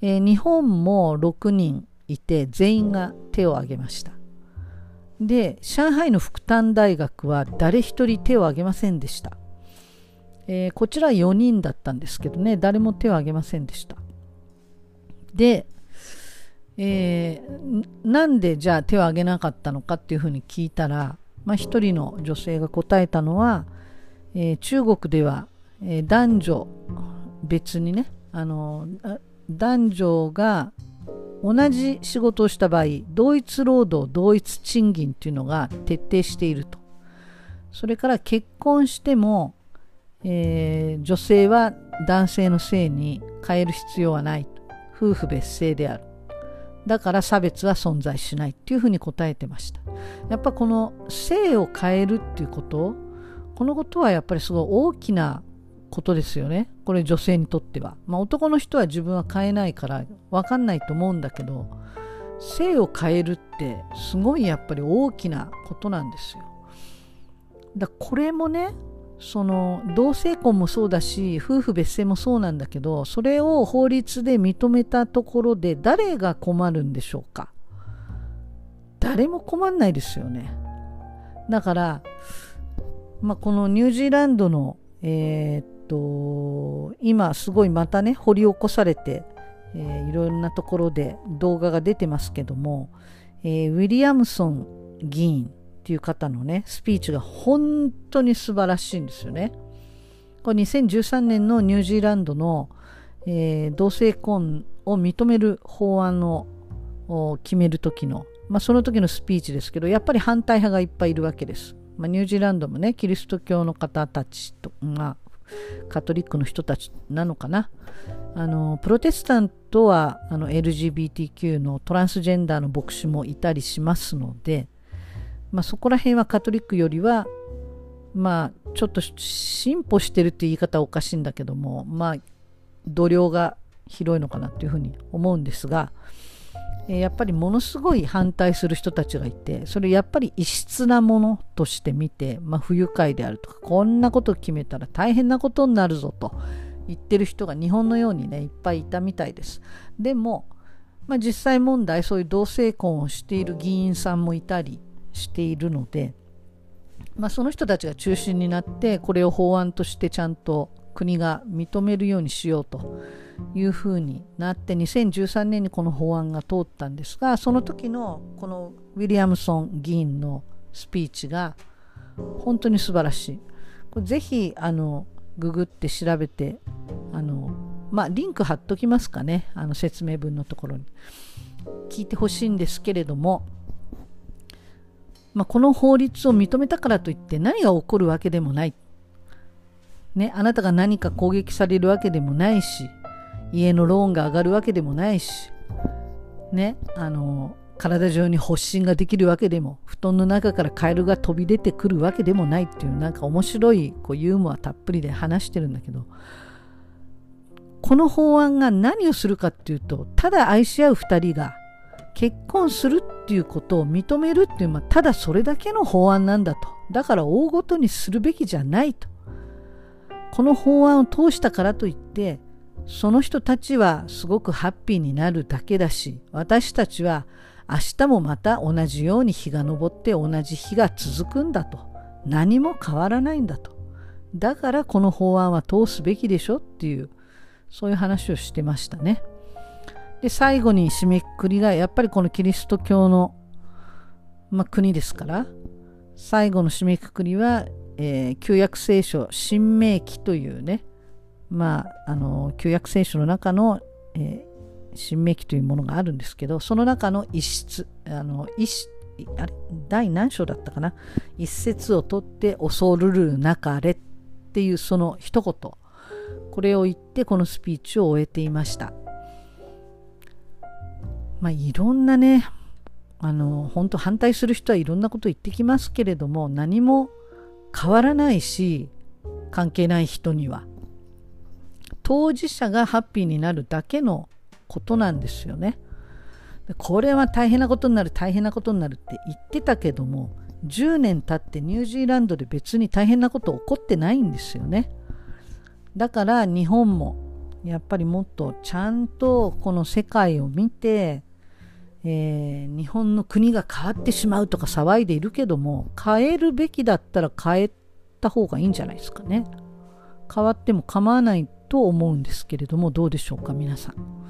えー、日本も6人いて全員が手を挙げました。で上海の福丹大学は誰一人手を挙げませんでした、えー、こちら4人だったんですけどね誰も手を挙げませんでした。で、えー、なんでじゃあ手を挙げなかったのかっていうふうに聞いたら、まあ、一人の女性が答えたのは、えー、中国では、えー、男女別にねあの男女が同じ仕事をした場合同一労働同一賃金っていうのが徹底していると。それから結婚しても、えー、女性は男性の性に変える必要はない夫婦別姓である。だから差別は存在しないっていうふうに答えてました。やっぱこの性を変えるっていうことこのことはやっぱりすごい大きなことですよね。これ女性にとっては、まあ、男の人は自分は変えないから分かんないと思うんだけど性を変えるってすごいやっぱり大きなことなんですよ。だこれもねその同性婚もそうだし夫婦別姓もそうなんだけどそれを法律で認めたところで誰が困るんでしょうか？誰も困んないですよね。だから、まあ、このニュージーランドの、えー、と今すごいまたね掘り起こされて、えー、いろんなところで動画が出てますけども、えー、ウィリアムソン議員っていう方のねスピーチが本当に素晴らしいんですよね。これ2013年のニュージーランドの、えー、同性婚を認める法案を決める時の、まあ、その時のスピーチですけどやっぱり反対派がいっぱいいるわけです。まあ、ニュージーランドもねキリスト教の方たちとがカトリックの人たちなのかなあのプロテスタントはあの LGBTQ のトランスジェンダーの牧師もいたりしますので、まあ、そこら辺はカトリックよりはまあちょっと進歩してるって言い方はおかしいんだけどもまあ度量が広いのかなというふうに思うんですが、えやっぱりものすごい反対する人たちがいてそれやっぱり異質なものとして見て、まあ、不愉快であるとかこんなこと決めたら大変なことになるぞと言ってる人が日本のようにねいっぱいいたみたいです。でも、まあ、実際問題そういう同性婚をしている議員さんもいたりしているので、まあ、その人たちが中心になってこれを法案としてちゃんと国が認めるようにしようというふうになって2013年にこの法案が通ったんですがその時のこのウィリアムソン議員のスピーチが本当に素晴らしい。これぜひあのググって調べてあのまあリンク貼っときますかねあの説明文のところに聞いてほしいんですけれども、まあ、この法律を認めたからといって何が起こるわけでもない。ね、あなたが何か攻撃されるわけでもないし家のローンが上がるわけでもないしねあの体中に発疹ができるわけでも布団の中からカエルが飛び出てくるわけでもないっていうなんか面白いこうユーモアたっぷりで話してるんだけどこの法案が何をするかっていうとただ愛し合う2人が結婚するっていうことを認めるっていう、まあ、ただそれだけの法案なんだと。だから大ごとにするべきじゃないと。この法案を通したからといってその人たちはすごくハッピーになるだけだし私たちは明日もまた同じように日が昇って同じ日が続くんだと。何も変わらないんだと。だからこの法案は通すべきでしょっていうそういう話をしてましたね。で最後に締めくくりがやっぱりこのキリスト教の、まあ、国ですから最後の締めくくりは、えー、旧約聖書新明記というねまああの旧約聖書の中の、えー新明記というものがあるんですけどその中の一室あの一あれ第何章だったかな？一節を取って恐るるなかれっていうその一言。これを言ってこのスピーチを終えていました。まあいろんなねあの本当反対する人はいろんなこと言ってきますけれども何も変わらないし関係ない人には当事者がハッピーになるだけのことなんですよね。これは大変なことになる大変なことになるって言ってたけども10年経ってニュージーランドで別に大変なこと起こってないんですよね。だから日本もやっぱりもっとちゃんとこの世界を見て、えー、日本の国が変わってしまうとか騒いでいるけども変えるべきだったら変えた方がいいんじゃないですかね。変わっても構わないと思うんですけれどもどうでしょうか皆さん。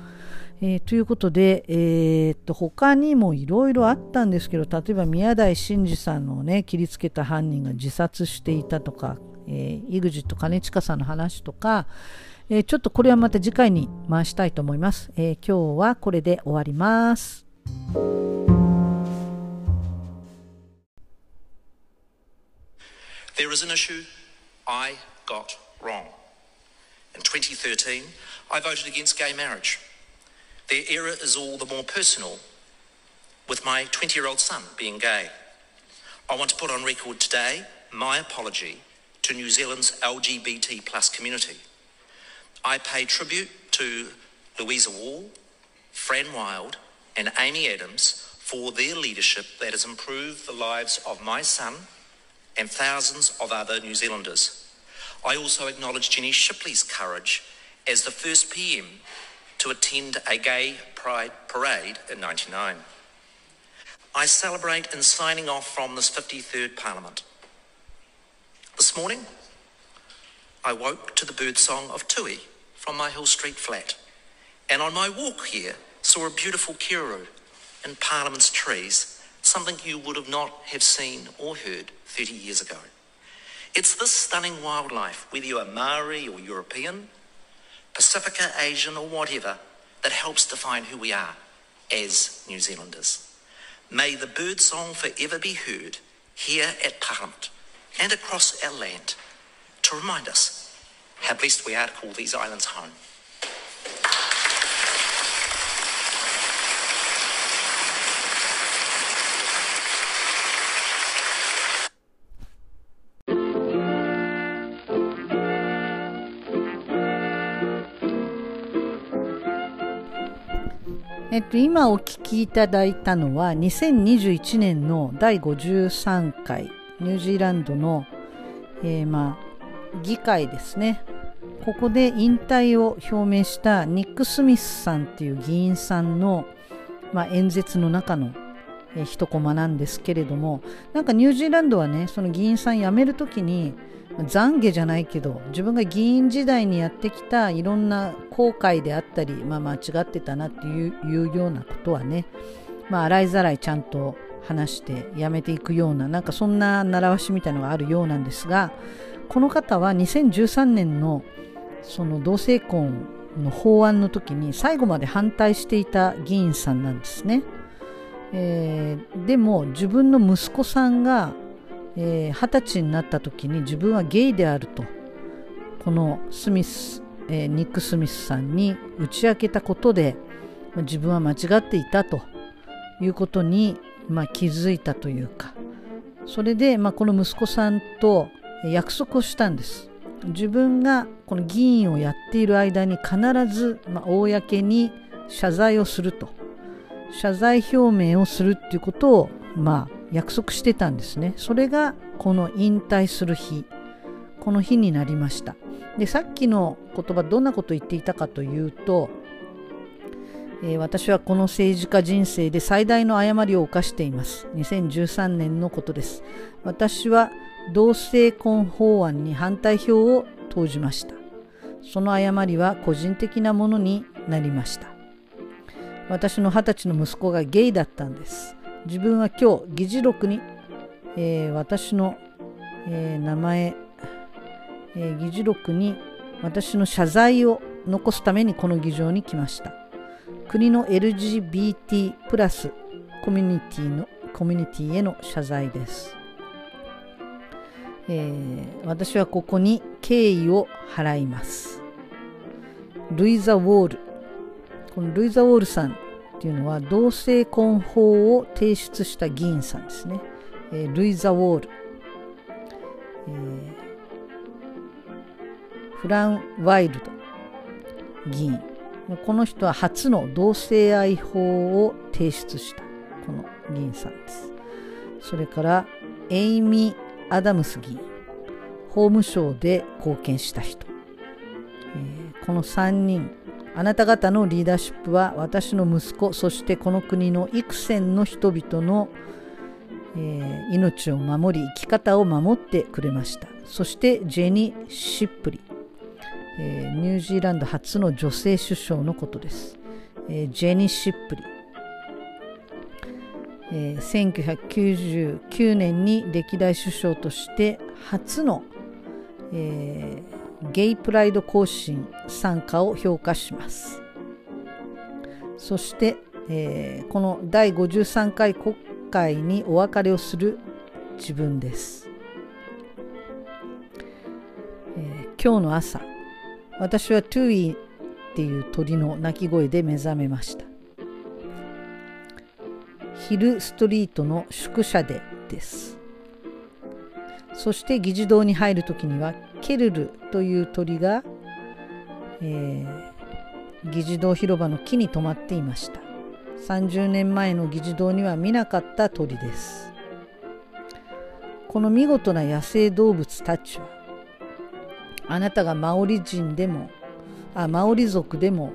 えー、ということで、えー、っと他にもいろいろあったんですけど例えば宮台真司さんのね切りつけた犯人が自殺していたとか、えー、EXIT 兼近さんの話とか、えー、ちょっとこれはまた次回に回したいと思います、えー、今日はこれで終わります There is an issue I got wrong. In 2013, I voted against gay marriage. Their error is all the more personal with my 20 year old son being gay. I want to put on record today my apology to New Zealand's LGBT plus community. I pay tribute to Louisa Wall, Fran Wild, and Amy Adams for their leadership that has improved the lives of my son and thousands of other New Zealanders. I also acknowledge Jenny Shipley's courage as the first PM to attend a gay pride parade in 99. I celebrate in signing off from this 53rd Parliament. This morning, I woke to the birdsong of Tui from my Hill Street flat, and on my walk here, saw a beautiful kiru in Parliament's trees, something you would have not have seen or heard 30 years ago. It's this stunning wildlife, whether you are Maori or European, Pacifica, Asian, or whatever, that helps define who we are as New Zealanders. May the bird song forever be heard here at Parliament and across our land to remind us how blessed we are to call these islands home.. えっと、今お聞きいただいたのは2021年の第53回ニュージーランドの、えー、まあ、議会ですね。ここで引退を表明したニック・スミスさんっていう議員さんの、まあ、演説の中の、えー、一コマなんですけれどもなんかニュージーランドはねその議員さん辞める時に懺悔じゃないけど自分が議員時代にやってきたいろんな後悔であったり、まあ、間違ってたなっていうようなことはね、まあ、洗いざらいちゃんと話してやめていくようななんかそんな習わしみたいのがあるようなんですがこの方は2013年のその同性婚の法案の時に最後まで反対していた議員さんなんですね。えー、でも自分の息子さんが、えー、歳になった時に自分はゲイであると。このスミス、えー、ニック・スミスさんに打ち明けたことで自分は間違っていたと。いうことに、まあ、気づいたというか。それで、まあ、この息子さんと約束をしたんです。自分がこの議員をやっている間に必ず、まあ、公に謝罪をすると。謝罪表明をするっていうことをまあ約束してたんですね。それがこの引退する日。この日になりました。でさっきの言葉どんなこと言っていたかというと、えー、私はこの政治家人生で最大の誤りを犯しています。2013年のことです。私は同性婚法案に反対票を投じました。その誤りは個人的なものになりました。私の二十歳の息子がゲイだったんです。自分は今日議事録に、えー、私の、えー、名前、えー、議事録に私の謝罪を残すためにこの議場に来ました国の LGBT プラスコミュニティのコミュニティへの謝罪ですえー、私はここに敬意を払います。ルイザ・ウォール。このルイザ・ウォールさんっていうのは同性婚法を提出した議員さんですね。えー、ルイザ・ウォール。えー、フラン・ワイルド議員。この人は初の同性愛法を提出したこの議員さんです。それからエイミー・アダムス議員法務省で貢献した人、えー、この3人あなた方のリーダーシップは私の息子そしてこの国の幾千の人々の、えー、命を守り生き方を守ってくれました。そしてジェニ・シップリ、えー、ニュージーランド初の女性首相のことです、えー、ジェニ・シップリえー、1999年に歴代首相として初の、えー、ゲイプライド行進参加を評価します。そして、えー、この第53回国会にお別れをする自分です、えー、今日の朝私はトゥイっていう鳥の鳴き声で目覚めました。ヒルストリートの宿舎でです。そして議事堂に入る時にはケルルという鳥が、えー、議事堂広場の木に止まっていました。30年前の議事堂には見なかった鳥です。この見事な野生動物たちはあなたがマオリ人でもあマオリ族でも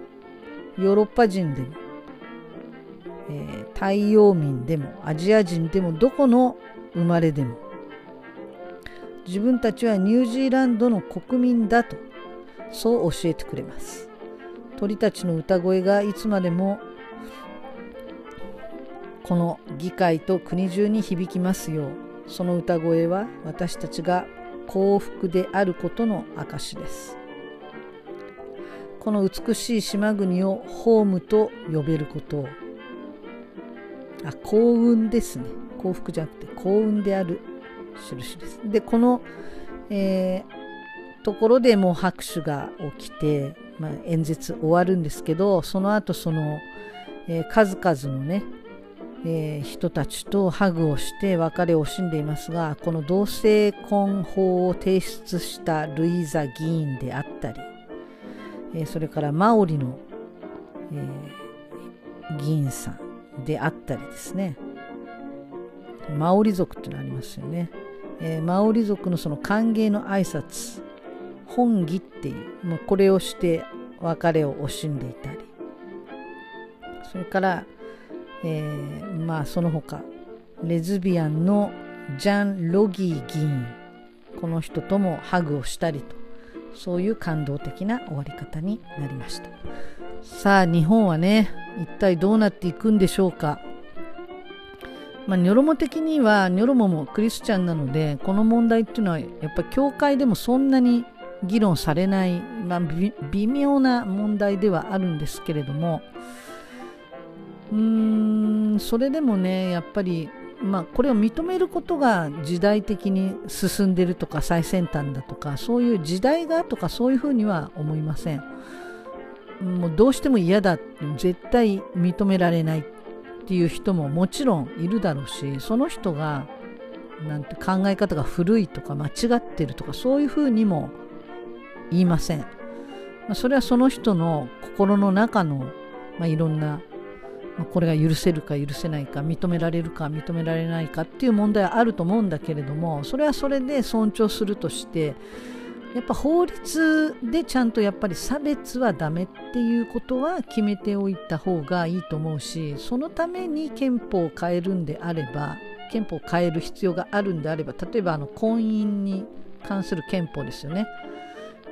ヨーロッパ人でもえー、太陽民でもアジア人でもどこの生まれでも自分たちはニュージーランドの国民だとそう教えてくれます。鳥たちの歌声がいつまでもこの議会と国中に響きますようその歌声は私たちが幸福であることの証です。この美しい島国をホームと呼べることをあ幸運ですね。幸福じゃなくて幸運である印です。でこの、えー、ところでもう拍手が起きて、まあ、演説終わるんですけどその後その、えー、数々のね、えー、人たちとハグをして別れを惜しんでいますがこの同性婚法を提出したルイザ議員であったり、えそれからマオリの、え議員さんであったりですね。マオリ族っていうのありますよね、えー、マオリ族のその歓迎の挨拶本義っていうもうこれをして別れを惜しんでいたり。それから、えー、まあその他レズビアンのジャン・ロギー議員この人ともハグをしたりとそういう感動的な終わり方になりました。さあ日本はね一体どうなっていくんでしょうか。まあ、ニョロモ的にはニョロモもクリスチャンなのでこの問題っていうのはやっぱり教会でもそんなに議論されない、まあ、微妙な問題ではあるんですけれどもうーんそれでもねやっぱりまあ、これを認めることが時代的に進んでるとか最先端だとかそういう時代がとかそういうふうには思いません。もうどうしても嫌だ絶対認められないっていう人ももちろんいるだろうしその人がなんて考え方が古いとか間違ってるとかそういうふうにも言いません、それはその人の心の中の、まあ、いろんな、まあ、これが許せるか許せないか認められるか認められないかっていう問題はあると思うんだけれどもそれはそれで尊重するとしてやっぱ法律でちゃんとやっぱり差別はダメっていうことは決めておいた方がいいと思うしそのために憲法を変えるんであれば憲法を変える必要があるんであれば例えばあの婚姻に関する憲法ですよね。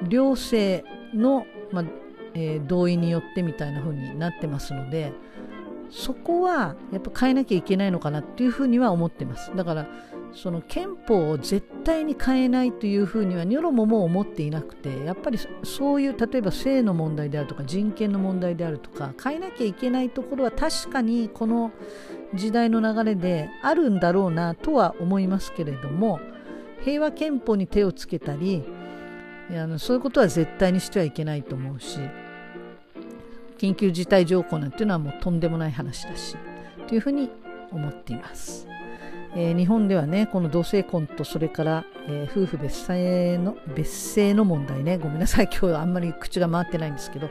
両性の、まあえー、同意によってみたいな風になってますのでそこはやっぱ変えなきゃいけないのかなっていうふうには思ってます。だからその憲法を絶対に変えないというふうにはニョロモも思っていなくてやっぱりそういう例えば性の問題であるとか人権の問題であるとか変えなきゃいけないところは確かにこの時代の流れであるんだろうなとは思いますけれども平和憲法に手をつけたりあのそういうことは絶対にしてはいけないと思うし緊急事態条項なんていうのはもうとんでもない話だしというふうに思っています。えー、日本ではねこの同性婚とそれから、えー、夫婦別姓の別姓の問題ねごめんなさい今日あんまり口が回ってないんですけど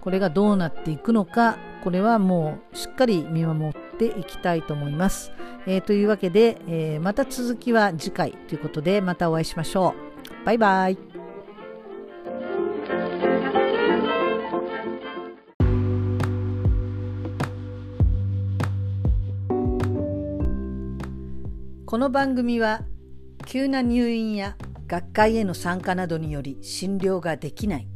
これがどうなっていくのかこれはもうしっかり見守っていきたいと思います。えー、というわけで、えまた続きは次回ということでまたお会いしましょう。バイバイ。この番組は急な入院や学会への参加などにより診療ができない。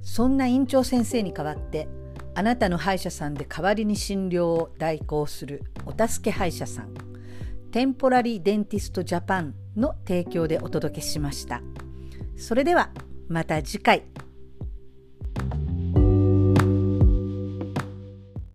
そんな院長先生に代わってあなたの歯医者さんで代わりに診療を代行するお助け歯医者さん。テンポラリーデンティストジャパンの提供でお届けしました。それではまた次回。